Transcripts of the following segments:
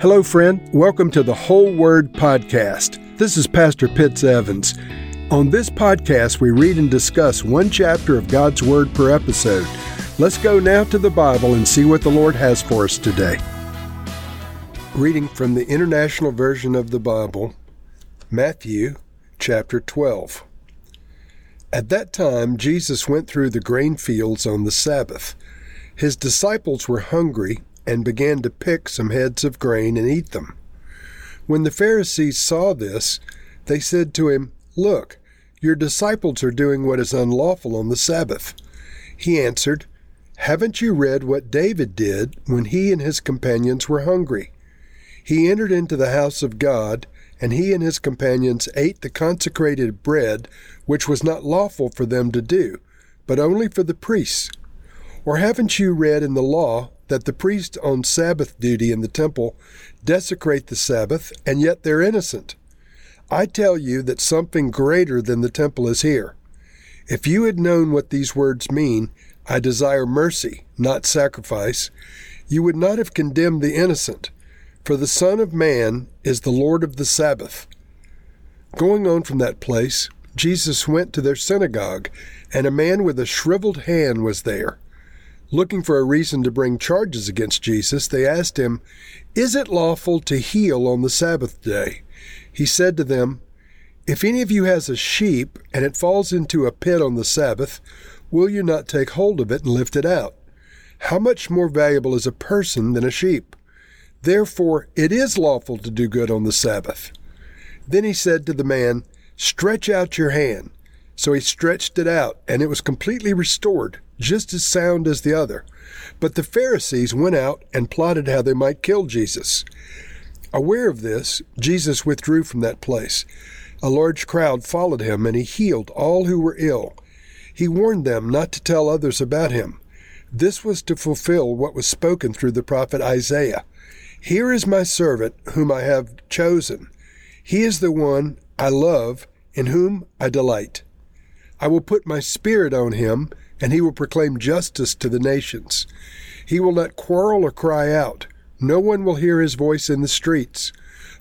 Hello, friend. Welcome to the Whole Word Podcast. This is Pastor Pitts Evans. On this podcast, we read and discuss one chapter of God's Word per episode. Let's go now to the Bible and see what the Lord has for us today. Reading from the International Version of the Bible, Matthew chapter 12. At that time, Jesus went through the grain fields on the Sabbath. His disciples were hungry and began to pick some heads of grain and eat them. When the Pharisees saw this, they said to him, Look, your disciples are doing what is unlawful on the Sabbath. He answered, Haven't you read what David did when he and his companions were hungry? He entered into the house of God, and he and his companions ate the consecrated bread, which was not lawful for them to do, but only for the priests. Or haven't you read in the law that the priests on Sabbath duty in the temple desecrate the Sabbath, and yet they're innocent. I tell you that something greater than the temple is here. If you had known what these words mean, I desire mercy, not sacrifice, you would not have condemned the innocent, for the Son of Man is the Lord of the Sabbath. Going on from that place, Jesus went to their synagogue, and a man with a shriveled hand was there. Looking for a reason to bring charges against Jesus, they asked him, Is it lawful to heal on the Sabbath day? He said to them, If any of you has a sheep, and it falls into a pit on the Sabbath, will you not take hold of it and lift it out? How much more valuable is a person than a sheep? Therefore, it is lawful to do good on the Sabbath. Then he said to the man, Stretch out your hand. So he stretched it out, and it was completely restored just as sound as the other. But the Pharisees went out and plotted how they might kill Jesus. Aware of this, Jesus withdrew from that place. A large crowd followed him, and he healed all who were ill. He warned them not to tell others about him. This was to fulfill what was spoken through the prophet Isaiah. Here is my servant, whom I have chosen. He is the one I love, in whom I delight. I will put my spirit on him, and he will proclaim justice to the nations. He will not quarrel or cry out. No one will hear his voice in the streets.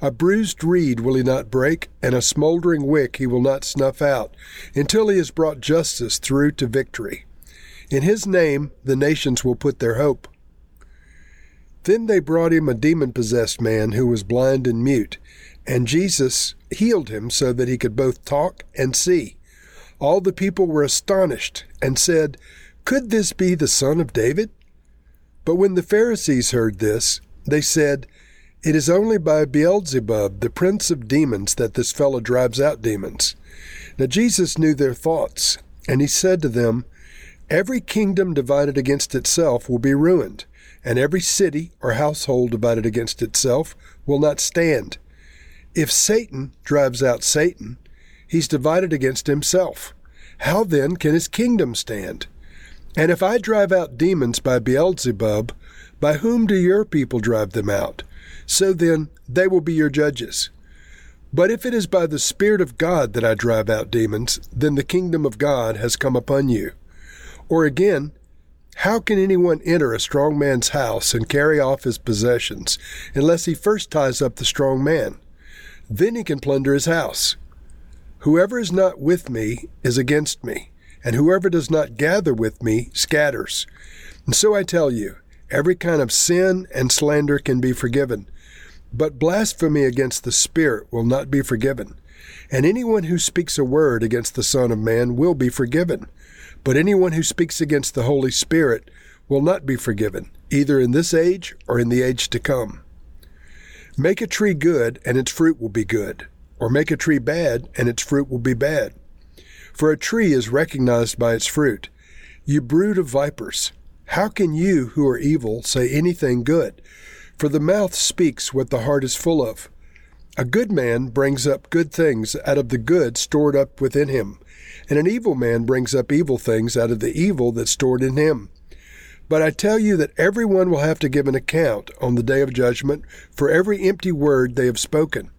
A bruised reed will he not break, and a smoldering wick he will not snuff out, until he has brought justice through to victory. In his name the nations will put their hope. Then they brought him a demon possessed man who was blind and mute, and Jesus healed him so that he could both talk and see. All the people were astonished and said, Could this be the son of David? But when the Pharisees heard this, they said, It is only by Beelzebul, the prince of demons, that this fellow drives out demons. Now Jesus knew their thoughts, and he said to them, Every kingdom divided against itself will be ruined, and every city or household divided against itself will not stand. If Satan drives out Satan, he's divided against himself. How then can his kingdom stand? And if I drive out demons by Beelzebul, by whom do your people drive them out? So then they will be your judges. But if it is by the Spirit of God that I drive out demons, then the kingdom of God has come upon you. Or again, how can anyone enter a strong man's house and carry off his possessions unless he first ties up the strong man? Then he can plunder his house. Whoever is not with me is against me, and whoever does not gather with me scatters. And so I tell you, every kind of sin and slander can be forgiven, but blasphemy against the Spirit will not be forgiven. And anyone who speaks a word against the Son of Man will be forgiven, but anyone who speaks against the Holy Spirit will not be forgiven, either in this age or in the age to come. Make a tree good, and its fruit will be good or make a tree bad, and its fruit will be bad. For a tree is recognized by its fruit. You brood of vipers, how can you who are evil say anything good? For the mouth speaks what the heart is full of. A good man brings up good things out of the good stored up within him, and an evil man brings up evil things out of the evil that's stored in him. But I tell you that everyone will have to give an account on the day of judgment for every empty word they have spoken.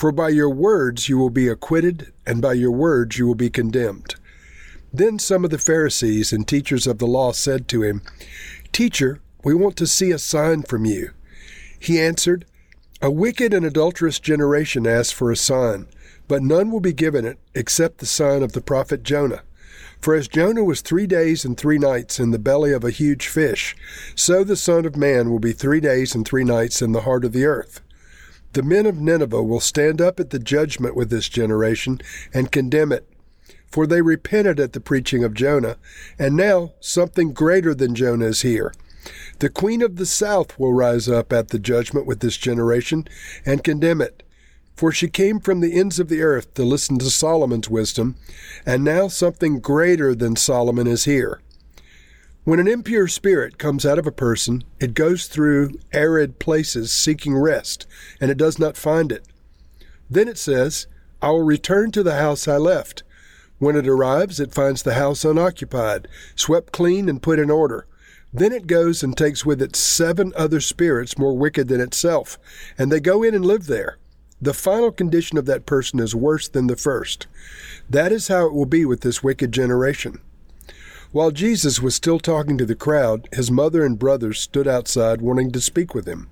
For by your words you will be acquitted, and by your words you will be condemned. Then some of the Pharisees and teachers of the law said to him, Teacher, we want to see a sign from you. He answered, A wicked and adulterous generation asks for a sign, but none will be given it except the sign of the prophet Jonah. For as Jonah was three days and three nights in the belly of a huge fish, so the Son of Man will be three days and three nights in the heart of the earth. The men of Nineveh will stand up at the judgment with this generation and condemn it. For they repented at the preaching of Jonah, and now something greater than Jonah is here. The queen of the south will rise up at the judgment with this generation and condemn it. For she came from the ends of the earth to listen to Solomon's wisdom, and now something greater than Solomon is here. When an impure spirit comes out of a person, it goes through arid places seeking rest, and it does not find it. Then it says, I will return to the house I left. When it arrives, it finds the house unoccupied, swept clean, and put in order. Then it goes and takes with it seven other spirits more wicked than itself, and they go in and live there. The final condition of that person is worse than the first. That is how it will be with this wicked generation. While Jesus was still talking to the crowd, his mother and brothers stood outside wanting to speak with him.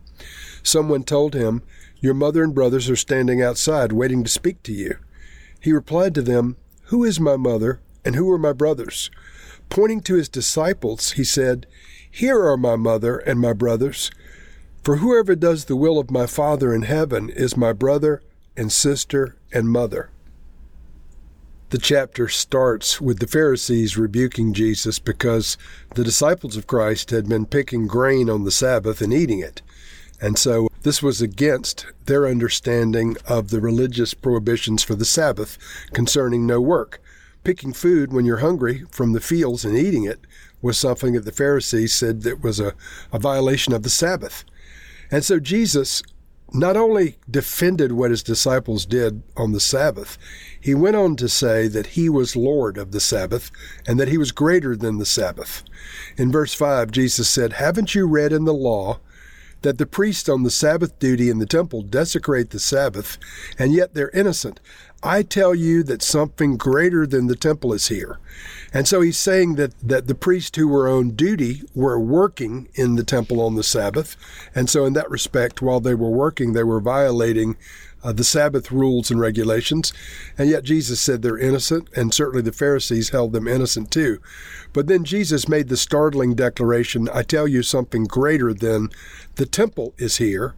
Someone told him, Your mother and brothers are standing outside waiting to speak to you. He replied to them, Who is my mother and who are my brothers? Pointing to his disciples, he said, Here are my mother and my brothers. For whoever does the will of my Father in heaven is my brother and sister and mother. The chapter starts with the Pharisees rebuking Jesus because the disciples of Christ had been picking grain on the Sabbath and eating it. And so this was against their understanding of the religious prohibitions for the Sabbath concerning no work. Picking food when you're hungry from the fields and eating it was something that the Pharisees said that was a, a violation of the Sabbath. And so Jesus not only defended what his disciples did on the Sabbath, he went on to say that he was Lord of the Sabbath and that he was greater than the Sabbath. In verse 5, Jesus said, Haven't you read in the law that the priests on the Sabbath duty in the temple desecrate the Sabbath, and yet they're innocent? I tell you that something greater than the temple is here. And so he's saying that, that the priests who were on duty were working in the temple on the Sabbath. And so, in that respect, while they were working, they were violating uh, the Sabbath rules and regulations. And yet Jesus said they're innocent, and certainly the Pharisees held them innocent too. But then Jesus made the startling declaration I tell you something greater than the temple is here.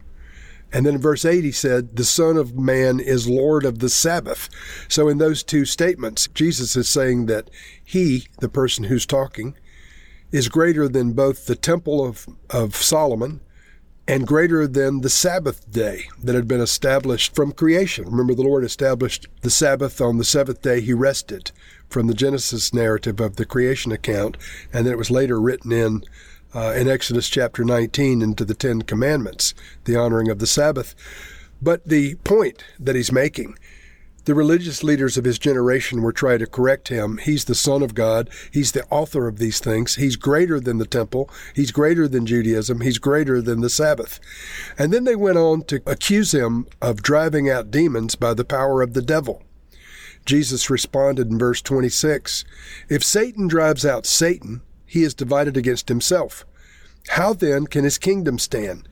And then in verse 8, he said, The Son of Man is Lord of the Sabbath. So in those two statements, Jesus is saying that he, the person who's talking, is greater than both the temple of, of Solomon and greater than the Sabbath day that had been established from creation. Remember, the Lord established the Sabbath on the seventh day, he rested from the Genesis narrative of the creation account, and then it was later written in uh, in Exodus chapter 19 into the Ten Commandments, the honoring of the Sabbath. But the point that he's making, the religious leaders of his generation were trying to correct him. He's the Son of God. He's the author of these things. He's greater than the temple. He's greater than Judaism. He's greater than the Sabbath. And then they went on to accuse him of driving out demons by the power of the devil. Jesus responded in verse 26 If Satan drives out Satan, he is divided against himself. How then can his kingdom stand?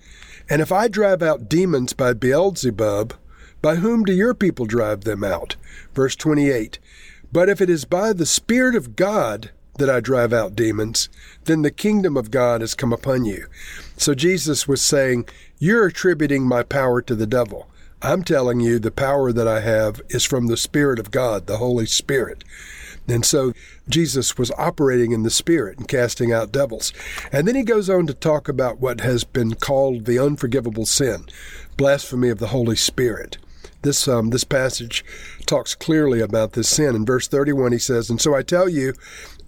And if I drive out demons by Beelzebul, by whom do your people drive them out? Verse 28. But if it is by the Spirit of God that I drive out demons, then the kingdom of God has come upon you. So Jesus was saying, You're attributing my power to the devil. I'm telling you the power that I have is from the Spirit of God, the Holy Spirit. And so Jesus was operating in the Spirit and casting out devils. And then he goes on to talk about what has been called the unforgivable sin, blasphemy of the Holy Spirit. This, um, this passage talks clearly about this sin. In verse 31, he says, And so I tell you,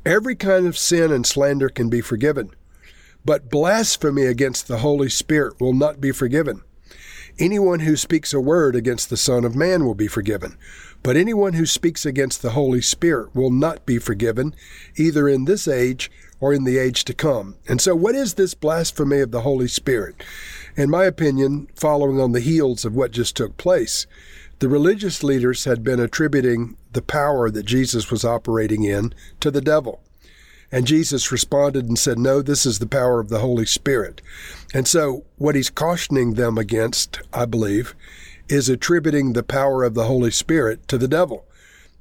every kind of sin and slander can be forgiven, but blasphemy against the Holy Spirit will not be forgiven. Anyone who speaks a word against the Son of Man will be forgiven but anyone who speaks against the Holy Spirit will not be forgiven, either in this age or in the age to come. And so, what is this blasphemy of the Holy Spirit? In my opinion, following on the heels of what just took place, the religious leaders had been attributing the power that Jesus was operating in to the devil. And Jesus responded and said, No, this is the power of the Holy Spirit. And so, what he's cautioning them against, I believe, is attributing the power of the Holy Spirit to the devil.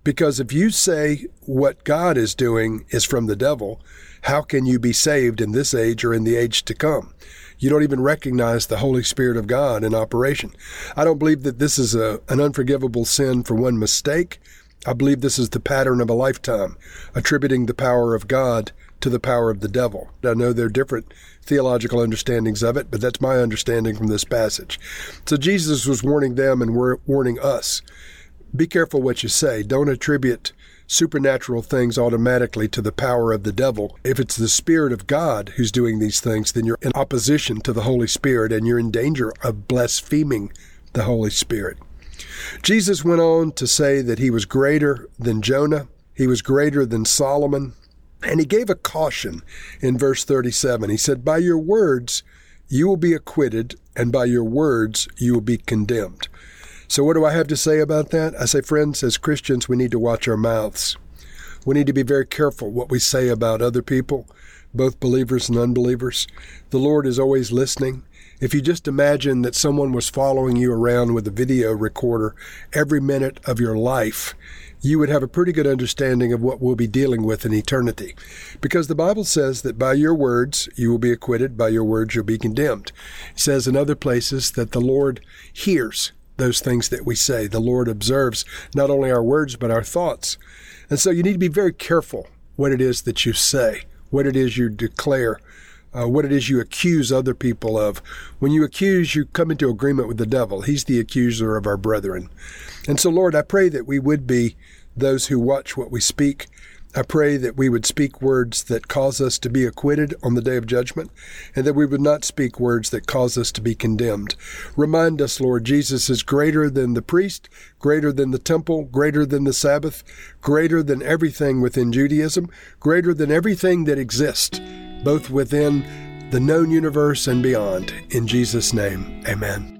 Because if you say what God is doing is from the devil, how can you be saved in this age or in the age to come? You don't even recognize the Holy Spirit of God in operation. I don't believe that this is a, an unforgivable sin for one mistake. I believe this is the pattern of a lifetime, attributing the power of God to the power of the devil. I know there are different theological understandings of it, but that's my understanding from this passage. So Jesus was warning them and warning us be careful what you say. Don't attribute supernatural things automatically to the power of the devil. If it's the Spirit of God who's doing these things, then you're in opposition to the Holy Spirit and you're in danger of blaspheming the Holy Spirit. Jesus went on to say that he was greater than Jonah, he was greater than Solomon, and he gave a caution in verse 37. He said, By your words you will be acquitted, and by your words you will be condemned. So, what do I have to say about that? I say, friends, as Christians, we need to watch our mouths. We need to be very careful what we say about other people, both believers and unbelievers. The Lord is always listening. If you just imagine that someone was following you around with a video recorder every minute of your life, you would have a pretty good understanding of what we'll be dealing with in eternity. Because the Bible says that by your words you will be acquitted, by your words you'll be condemned. It says in other places that the Lord hears those things that we say. The Lord observes not only our words, but our thoughts. And so you need to be very careful what it is that you say, what it is you declare, uh, what it is you accuse other people of. When you accuse, you come into agreement with the devil. He's the accuser of our brethren. And so, Lord, I pray that we would be those who watch what we speak I pray that we would speak words that cause us to be acquitted on the day of judgment, and that we would not speak words that cause us to be condemned. Remind us, Lord, Jesus is greater than the priest, greater than the temple, greater than the Sabbath, greater than everything within Judaism, greater than everything that exists, both within the known universe and beyond. In Jesus' name, amen.